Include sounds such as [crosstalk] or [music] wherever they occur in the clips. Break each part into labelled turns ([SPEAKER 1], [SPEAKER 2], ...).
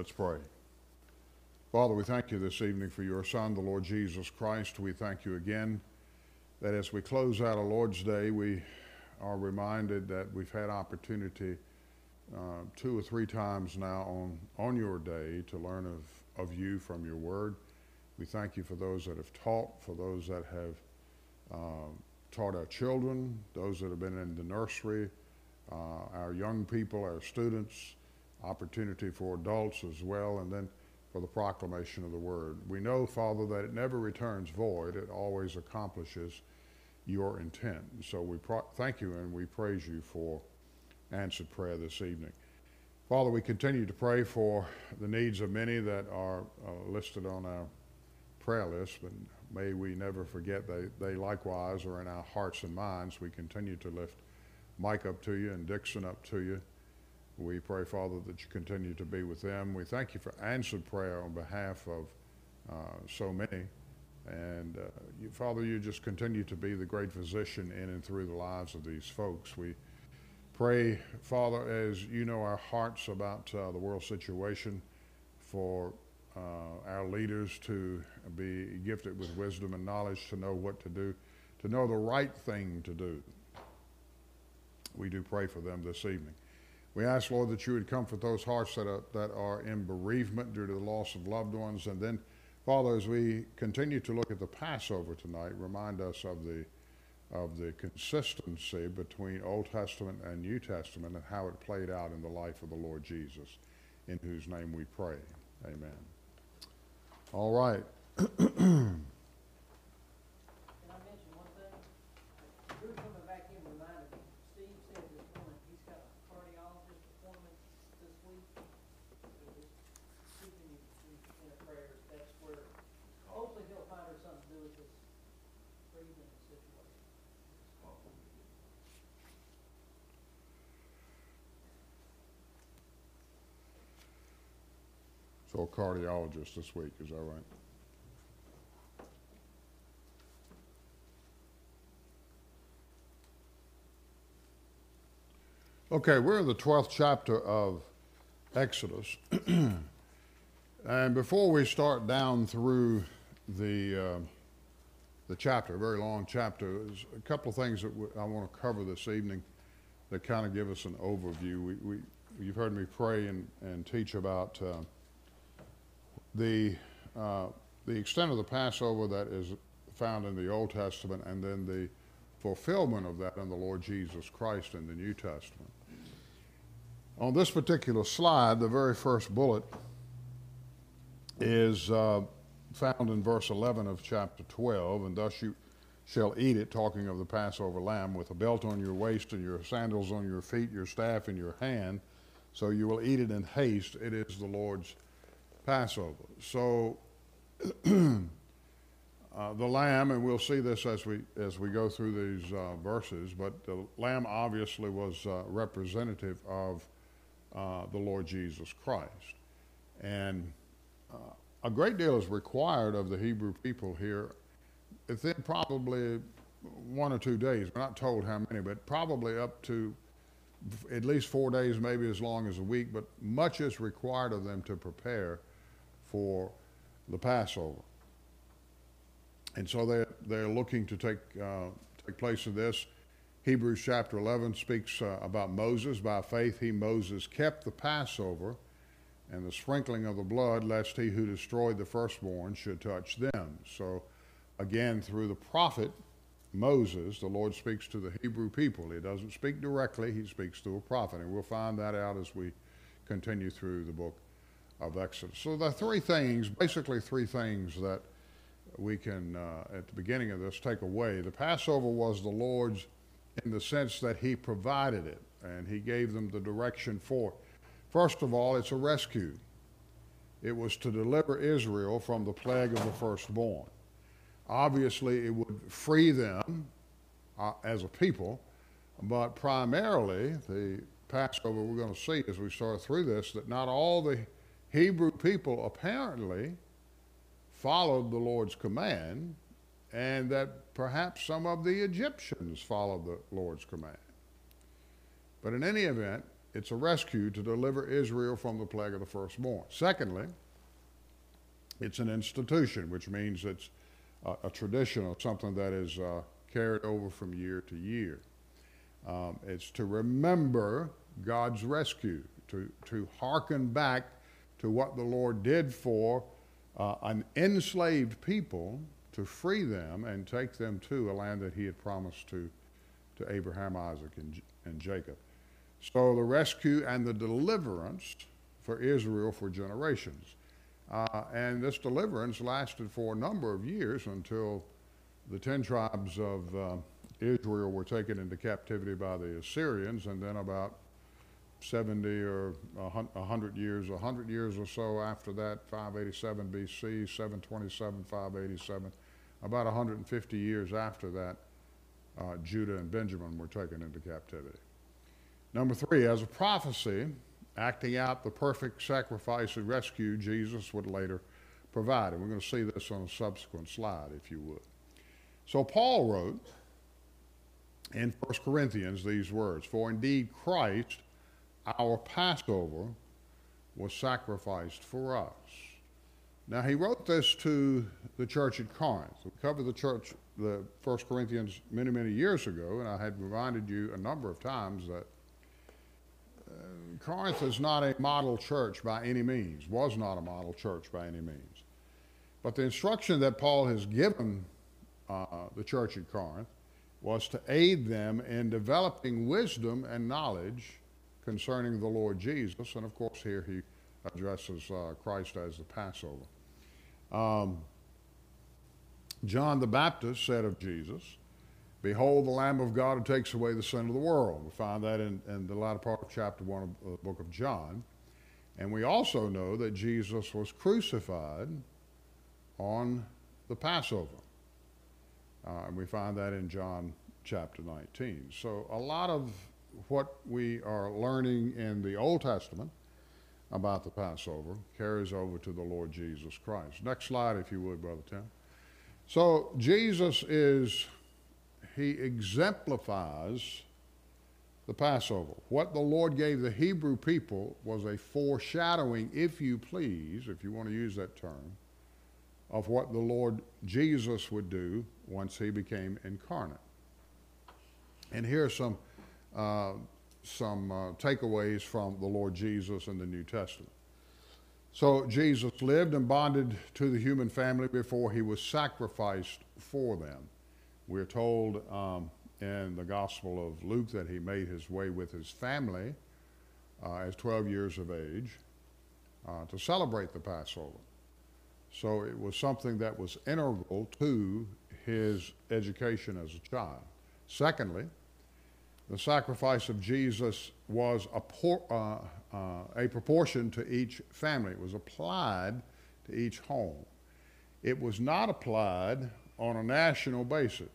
[SPEAKER 1] Let's pray. Father, we thank you this evening for your Son, the Lord Jesus Christ. We thank you again that as we close out a Lord's Day, we are reminded that we've had opportunity uh, two or three times now on, on your day to learn of, of you from your word. We thank you for those that have taught, for those that have uh, taught our children, those that have been in the nursery, uh, our young people, our students, opportunity for adults as well, and then for the proclamation of the word. We know, Father, that it never returns void, it always accomplishes your intent. So we pro- thank you and we praise you for answered prayer this evening. Father, we continue to pray for the needs of many that are uh, listed on our prayer list, but may we never forget they, they likewise are in our hearts and minds. We continue to lift Mike up to you and Dixon up to you. We pray, Father, that you continue to be with them. We thank you for answered prayer on behalf of uh, so many. And uh, you, Father, you just continue to be the great physician in and through the lives of these folks. We pray, Father, as you know our hearts about uh, the world situation, for uh, our leaders to be gifted with wisdom and knowledge to know what to do, to know the right thing to do. We do pray for them this evening. We ask, Lord, that you would comfort those hearts that are, that are in bereavement due to the loss of loved ones. And then, Father, as we continue to look at the Passover tonight, remind us of the, of the consistency between Old Testament and New Testament and how it played out in the life of the Lord Jesus, in whose name we pray. Amen. All right. [clears throat] So a cardiologist this week, is that right? Okay, we're in the 12th chapter of Exodus. [clears throat] and before we start down through the, uh, the chapter, a very long chapter, there's a couple of things that I want to cover this evening that kind of give us an overview. We, we, you've heard me pray and, and teach about uh, the, uh, the extent of the Passover that is found in the Old Testament and then the fulfillment of that in the Lord Jesus Christ in the New Testament. On this particular slide, the very first bullet is uh, found in verse 11 of chapter 12, and thus you shall eat it, talking of the Passover lamb, with a belt on your waist and your sandals on your feet, your staff in your hand. So you will eat it in haste. It is the Lord's Passover. So [clears throat] uh, the lamb, and we'll see this as we as we go through these uh, verses, but the lamb obviously was uh, representative of uh, the Lord Jesus Christ, and uh, a great deal is required of the Hebrew people here. Within probably one or two days, we're not told how many, but probably up to at least four days, maybe as long as a week, but much is required of them to prepare for the Passover. And so they're, they're looking to take, uh, take place in this. Hebrews chapter 11 speaks uh, about Moses. By faith, he, Moses, kept the Passover and the sprinkling of the blood, lest he who destroyed the firstborn should touch them. So, again, through the prophet Moses, the Lord speaks to the Hebrew people. He doesn't speak directly, he speaks through a prophet. And we'll find that out as we continue through the book of Exodus. So the three things, basically three things that we can, uh, at the beginning of this, take away. The Passover was the Lord's in the sense that He provided it and He gave them the direction for it. First of all, it's a rescue. It was to deliver Israel from the plague of the firstborn. Obviously, it would free them uh, as a people, but primarily, the Passover we're going to see as we start through this, that not all the Hebrew people apparently followed the Lord's command, and that perhaps some of the Egyptians followed the Lord's command. But in any event, it's a rescue to deliver Israel from the plague of the firstborn. Secondly, it's an institution, which means it's a, a tradition or something that is uh, carried over from year to year. Um, it's to remember God's rescue, to, to hearken back to what the Lord did for uh, an enslaved people to free them and take them to a land that he had promised to, to Abraham, Isaac, and, and Jacob. So the rescue and the deliverance for Israel for generations. Uh, and this deliverance lasted for a number of years until the ten tribes of uh, Israel were taken into captivity by the Assyrians, and then about 70 or 100 years, 100 years or so after that, 587 BC, 727, 587, about 150 years after that, uh, Judah and Benjamin were taken into captivity. Number three, as a prophecy, acting out the perfect sacrifice and rescue Jesus would later provide. And we're going to see this on a subsequent slide, if you would. So Paul wrote in 1 Corinthians these words For indeed Christ, our Passover, was sacrificed for us. Now he wrote this to the church at Corinth. We covered the church, the First Corinthians, many, many years ago, and I had reminded you a number of times that Corinth is not a model church by any means, was not a model church by any means. But the instruction that Paul has given uh, the church at Corinth was to aid them in developing wisdom and knowledge concerning the Lord Jesus. And of course, here he addresses uh, Christ as the Passover. Um, John the Baptist said of Jesus, Behold the Lamb of God who takes away the sin of the world. We find that in, in the latter part of chapter 1 of the book of John. And we also know that Jesus was crucified on the Passover. Uh, and we find that in John chapter 19. So a lot of what we are learning in the Old Testament about the Passover carries over to the Lord Jesus Christ. Next slide, if you would, Brother Tim. So Jesus is he exemplifies the Passover. What the Lord gave the Hebrew people was a foreshadowing, if you please, if you want to use that term, of what the Lord Jesus would do once he became incarnate. And here are some, uh, some uh, takeaways from the Lord Jesus in the New Testament. So Jesus lived and bonded to the human family before he was sacrificed for them. We're told um, in the Gospel of Luke that he made his way with his family uh, as 12 years of age uh, to celebrate the Passover. So it was something that was integral to his education as a child. Secondly, the sacrifice of Jesus was a, por- uh, uh, a proportion to each family. It was applied to each home. It was not applied on a national basis.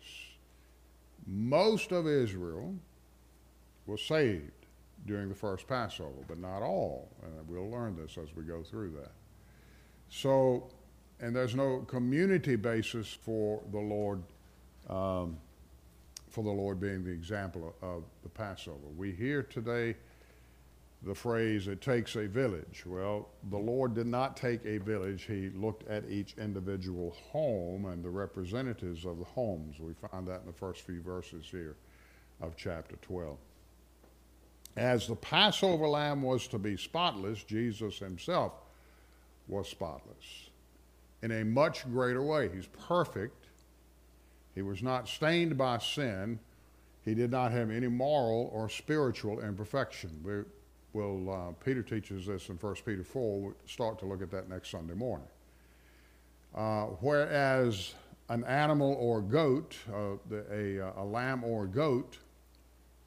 [SPEAKER 1] Most of Israel was saved during the first Passover, but not all. And we'll learn this as we go through that. So, and there's no community basis for the Lord, um, for the Lord being the example of, the Passover. We hear today the phrase, it takes a village. Well, the Lord did not take a village. He looked at each individual home and the representatives of the homes. We find that in the first few verses here of chapter 12. As the Passover lamb was to be spotless, Jesus himself was spotless in a much greater way. He's perfect. He was not stained by sin. He did not have any moral or spiritual imperfection. We're, will uh, Peter teaches this in 1 Peter 4. We'll start to look at that next Sunday morning. Uh, whereas an animal or goat, uh, the, a, uh, a, lamb or goat,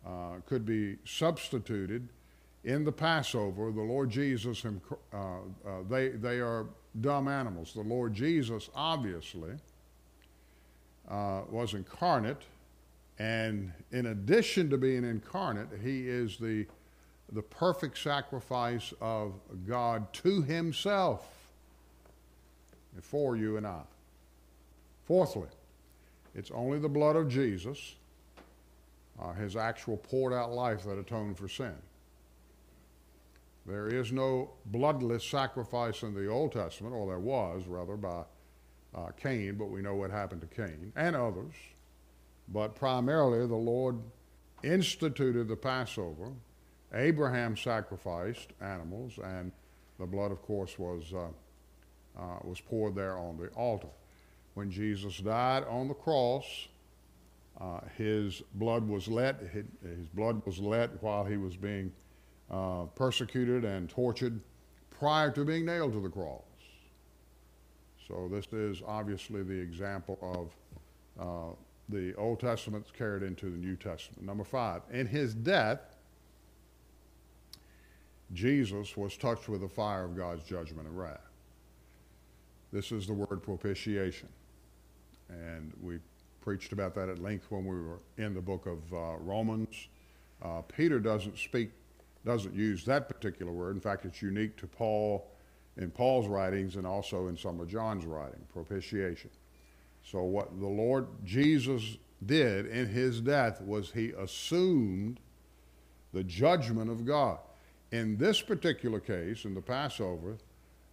[SPEAKER 1] uh, could be substituted in the Passover. The Lord Jesus, uh, they, they are dumb animals. The Lord Jesus, obviously, was incarnate, and in addition to being incarnate, he is the the perfect sacrifice of God to himself for you and I. Fourthly, it's only the blood of Jesus, uh, his actual poured out life that atoned for sin. There is no bloodless sacrifice in the Old Testament, or there was, rather, by uh, Cain, but we know what happened to Cain and others. But primarily, the Lord instituted the Passover. Abraham sacrificed animals, and the blood, of course, was, uh, uh, was poured there on the altar. When Jesus died on the cross, uh, his blood was let, his blood was let while he was being uh, persecuted and tortured prior to being nailed to the cross. So this is obviously the example of uh, the Old Testament carried into the New Testament. Number five, in his death, Jesus was touched with the fire of God's judgment and wrath. This is the word propitiation. And we preached about that at length when we were in the book of uh, Romans. Uh, Peter doesn't speak, doesn't use that particular word. In fact, it's unique to Paul in Paul's writings and also in some of John's writing, propitiation. So, what the Lord Jesus did in his death was he assumed the judgment of God. In this particular case, in the Passover,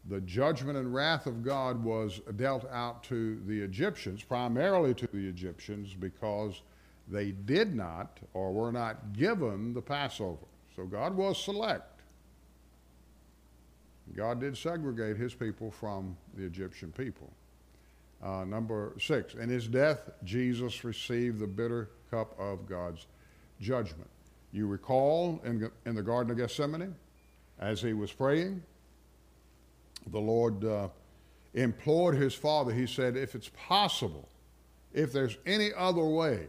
[SPEAKER 1] the judgment and wrath of God was dealt out to the Egyptians, primarily to the Egyptians, because they did not or were not given the Passover. So God was select. God did segregate his people from the Egyptian people. Uh, number six, in his death, Jesus received the bitter cup of God's judgment. You recall in, in the Garden of Gethsemane, as he was praying, the Lord uh, implored his Father. He said, If it's possible, if there's any other way,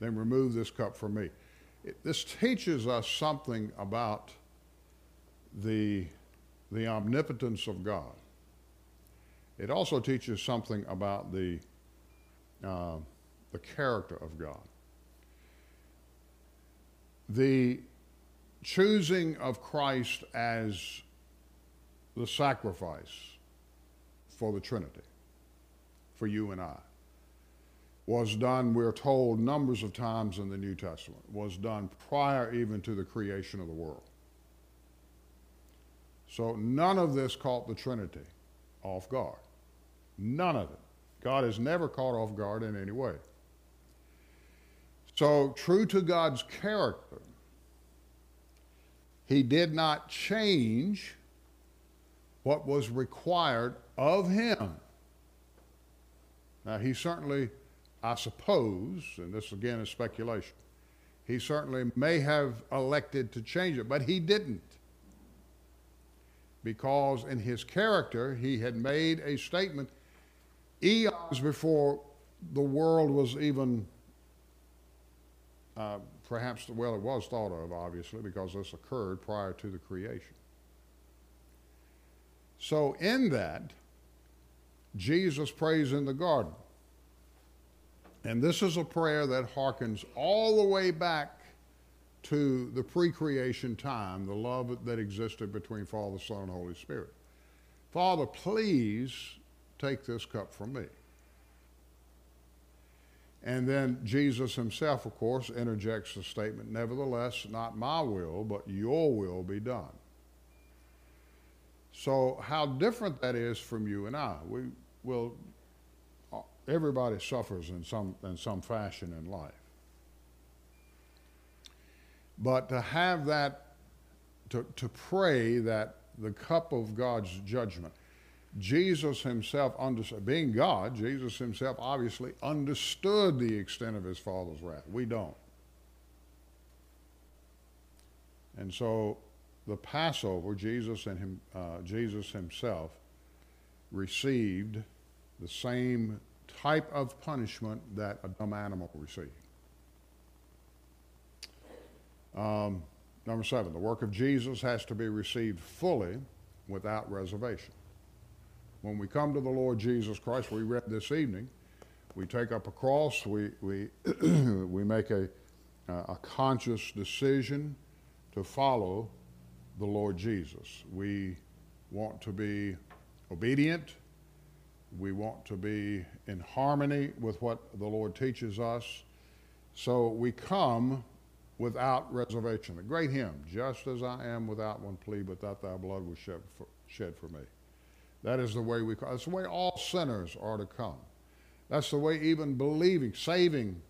[SPEAKER 1] then remove this cup from me. It, this teaches us something about the, the omnipotence of God. It also teaches something about the, uh, the character of God. The choosing of Christ as the sacrifice for the Trinity, for you and I, was done, we're told, numbers of times in the New Testament, was done prior even to the creation of the world. So none of this caught the Trinity off guard. None of it. God is never caught off guard in any way. So, true to God's character, He did not change what was required of Him. Now, He certainly, I suppose, and this again is speculation, He certainly may have elected to change it, but He didn't because in his character he had made a statement eons before the world was even uh, perhaps well it was thought of obviously because this occurred prior to the creation. So in that jesus prays in the garden. And this is a prayer that harkens all the way back to the pre creation time, the love that existed between Father, Son, and Holy Spirit. Father, please take this cup from me. And then Jesus himself, of course, interjects the statement, Nevertheless, not my will, but your will be done. So, how different that is from you and I. We will, everybody suffers in some, in some fashion in life. But to have that, to, to pray that the cup of God's judgment, Jesus himself, being God, Jesus himself obviously understood the extent of his Father's wrath. We don't. And so the Passover, Jesus and him, uh, Jesus himself received the same type of punishment that a dumb animal received. Um, number seven, the work of Jesus has to be received fully without reservation. When we come to the Lord Jesus Christ, we read this evening, we take up a cross, we, we, [clears throat] we make a, a conscious decision to follow the Lord Jesus. We want to be obedient. We want to be in harmony with what the Lord teaches us. So we come without reservation. The great hymn, just as I am without one plea, but that thy blood was shed for, shed for me. That is the way we, that's the way all sinners are to come. That's the way even believing, saving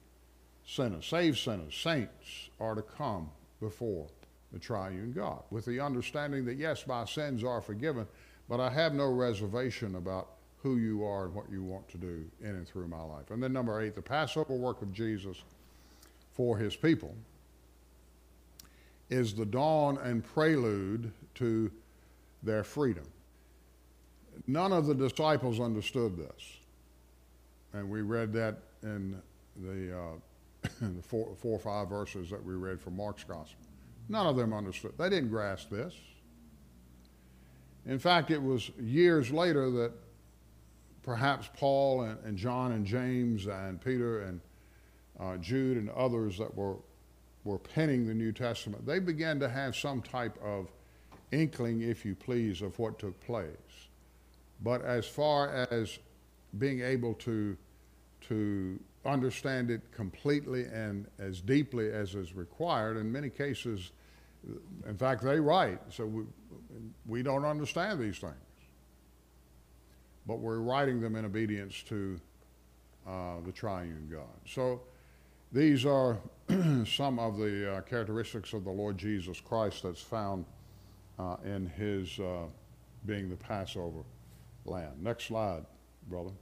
[SPEAKER 1] sinners, saved sinners, saints are to come before the triune God with the understanding that, yes, my sins are forgiven, but I have no reservation about who you are and what you want to do in and through my life. And then, number eight, the Passover work of Jesus for his people is the dawn and prelude to their freedom. None of the disciples understood this. And we read that in the, uh, [clears throat] the four, four or five verses that we read from Mark's Gospel. None of them understood. They didn't grasp this. In fact, it was years later that perhaps Paul and, and John and James and Peter and uh, Jude and others that were, were penning the New Testament, they began to have some type of inkling, if you please, of what took place. But as far as being able to, to understand it completely and as deeply as is required, in many cases, in fact, they write, so we, we don't understand these things. But we're writing them in obedience to uh, the triune God. So these are [clears throat] some of the uh, characteristics of the Lord Jesus Christ that's found uh, in his uh, being the Passover lamb. Next slide, brother.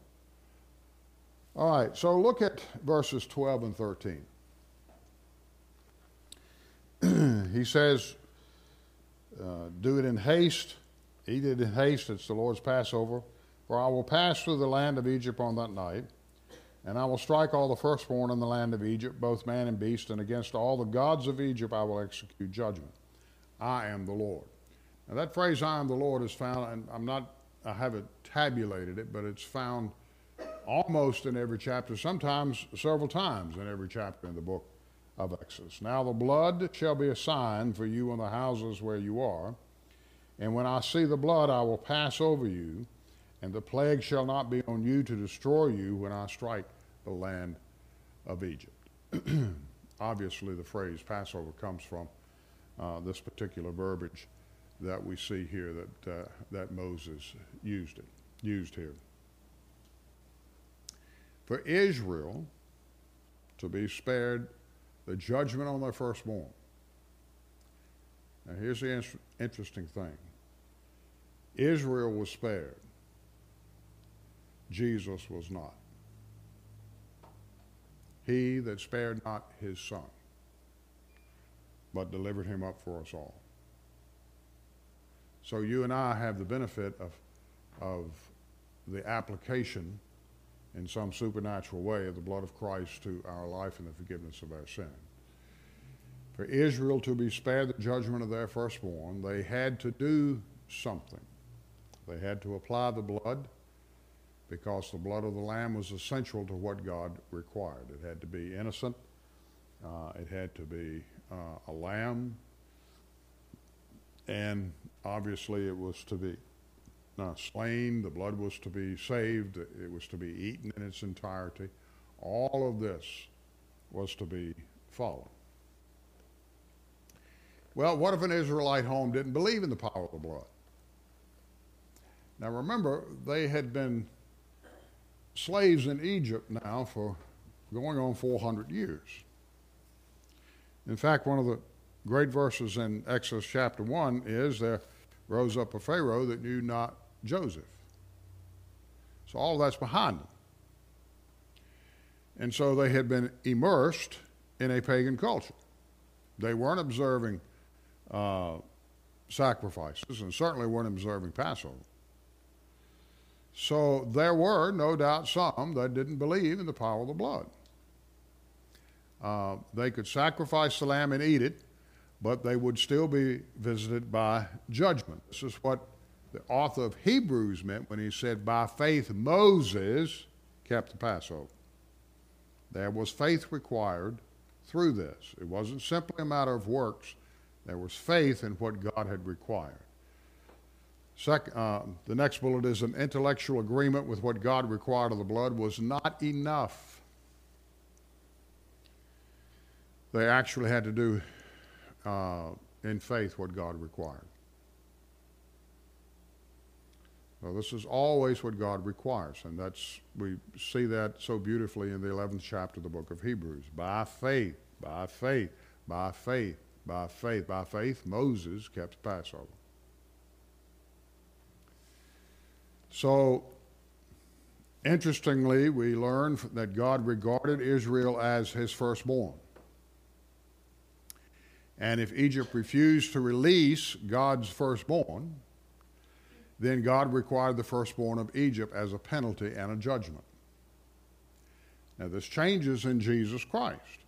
[SPEAKER 1] All right, so look at verses 12 and 13. [clears throat] he says, uh, Do it in haste, eat it in haste, it's the Lord's Passover. For I will pass through the land of Egypt on that night, and I will strike all the firstborn in the land of Egypt, both man and beast, and against all the gods of Egypt I will execute judgment. I am the Lord. Now that phrase, I am the Lord, is found, and I'm not, I haven't tabulated it, but it's found almost in every chapter, sometimes several times in every chapter in the book of Exodus. Now the blood shall be a sign for you in the houses where you are, and when I see the blood, I will pass over you and the plague shall not be on you to destroy you when I strike the land of Egypt. [clears throat] Obviously, the phrase Passover comes from uh, this particular verbiage that we see here that, uh, that Moses used it, used here. For Israel to be spared the judgment on their firstborn. Now, here's the interesting thing Israel was spared Jesus was not. He that spared not his son, but delivered him up for us all. So you and I have the benefit of, of the application in some supernatural way of the blood of Christ to our life and the forgiveness of our sin. For Israel to be spared the judgment of their firstborn, they had to do something. They had to apply the blood because the blood of the lamb was essential to what God required. It had to be innocent, uh, it had to be uh, a lamb, and obviously it was to be not slain, the blood was to be saved, it was to be eaten in its entirety. All of this was to be followed. Well, what if an Israelite home didn't believe in the power of the blood? Now remember, they had been slaves in Egypt now for going on 400 years. In fact, one of the great verses in Exodus chapter 1 is there rose up a Pharaoh that knew not Joseph. So all that's behind them. And so they had been immersed in a pagan culture. They weren't observing uh, sacrifices and certainly weren't observing Passover. So there were, no doubt, some that didn't believe in the power of the blood. Uh, they could sacrifice the lamb and eat it, but they would still be visited by judgment. This is what the author of Hebrews meant when he said, By faith, Moses kept the Passover. There was faith required through this. It wasn't simply a matter of works, there was faith in what God had required. Uh, the next bullet is an intellectual agreement with what God required of the blood was not enough. they actually had to do uh, in faith what God required. So this is always what God requires, and that's we see that so beautifully in the 11th chapter of the book of Hebrews. By faith, by faith, by faith, by faith, by faith, Moses kept Passover. So, interestingly, we learn that God regarded Israel as his firstborn. And if Egypt refused to release God's firstborn, then God required the firstborn of Egypt as a penalty and a judgment. Now, this changes in Jesus Christ.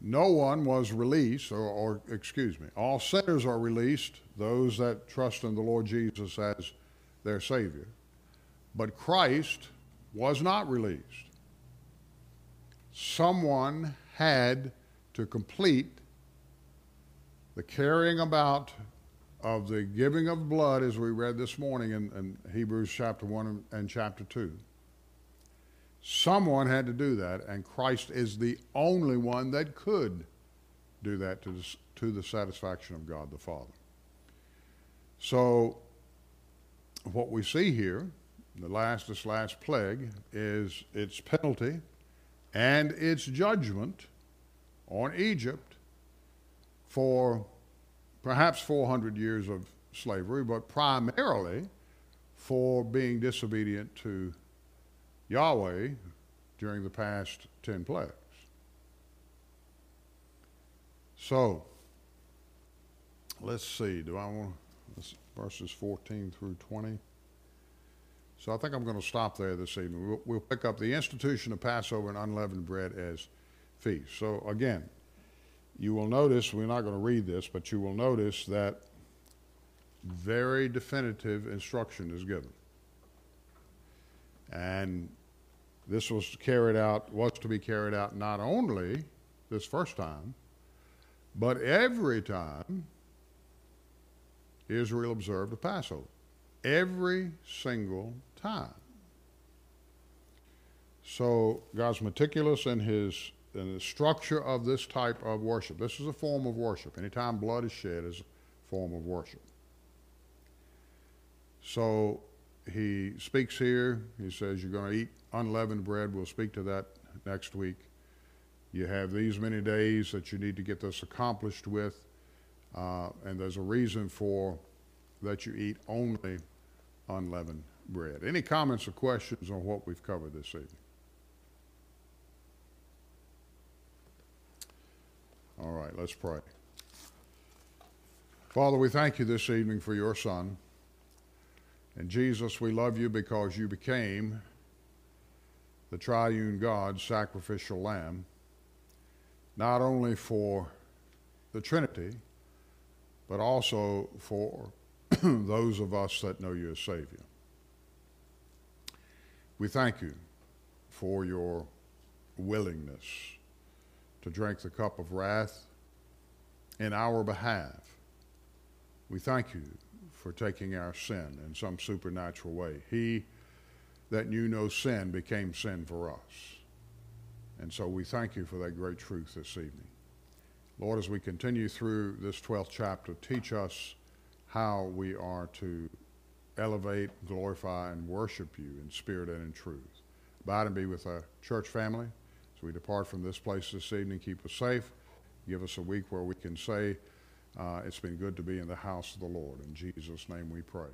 [SPEAKER 1] No one was released, or, or, excuse me, all sinners are released, those that trust in the Lord Jesus as their Savior. But Christ was not released. Someone had to complete the carrying about of the giving of blood, as we read this morning in, in Hebrews chapter 1 and chapter 2. Someone had to do that, and Christ is the only one that could do that to the, to the satisfaction of God the Father. So, what we see here, the last, this last plague, is its penalty and its judgment on Egypt for perhaps 400 years of slavery, but primarily for being disobedient to Yahweh during the past 10 plagues. So, let's see. Do I want verses 14 through 20? So I think I'm going to stop there this evening. We'll, we'll pick up the institution of Passover and unleavened bread as feast. So again, you will notice, we're not going to read this, but you will notice that very definitive instruction is given. And this was carried out, was to be carried out not only this first time, but every time Israel observed the Passover. Every single time. So God's meticulous in his in the structure of this type of worship. This is a form of worship. Anytime blood is shed is a form of worship. So he speaks here. He says, You're going to eat unleavened bread. We'll speak to that next week. You have these many days that you need to get this accomplished with. Uh, and there's a reason for that you eat only unleavened bread. Any comments or questions on what we've covered this evening? All right, let's pray. Father, we thank you this evening for your Son. And Jesus, we love you because you became the triune God, sacrificial lamb, not only for the Trinity, but also for [clears throat] those of us that know you as Savior. We thank you for your willingness to drink the cup of wrath in our behalf. We thank you for taking our sin in some supernatural way. He that knew no sin became sin for us. And so we thank you for that great truth this evening. Lord, as we continue through this 12th chapter, teach us how we are to elevate, glorify, and worship you in spirit and in truth. Abide and be with our church family. As we depart from this place this evening, keep us safe. Give us a week where we can say, uh, It's been good to be in the house of the Lord. In Jesus' name we pray.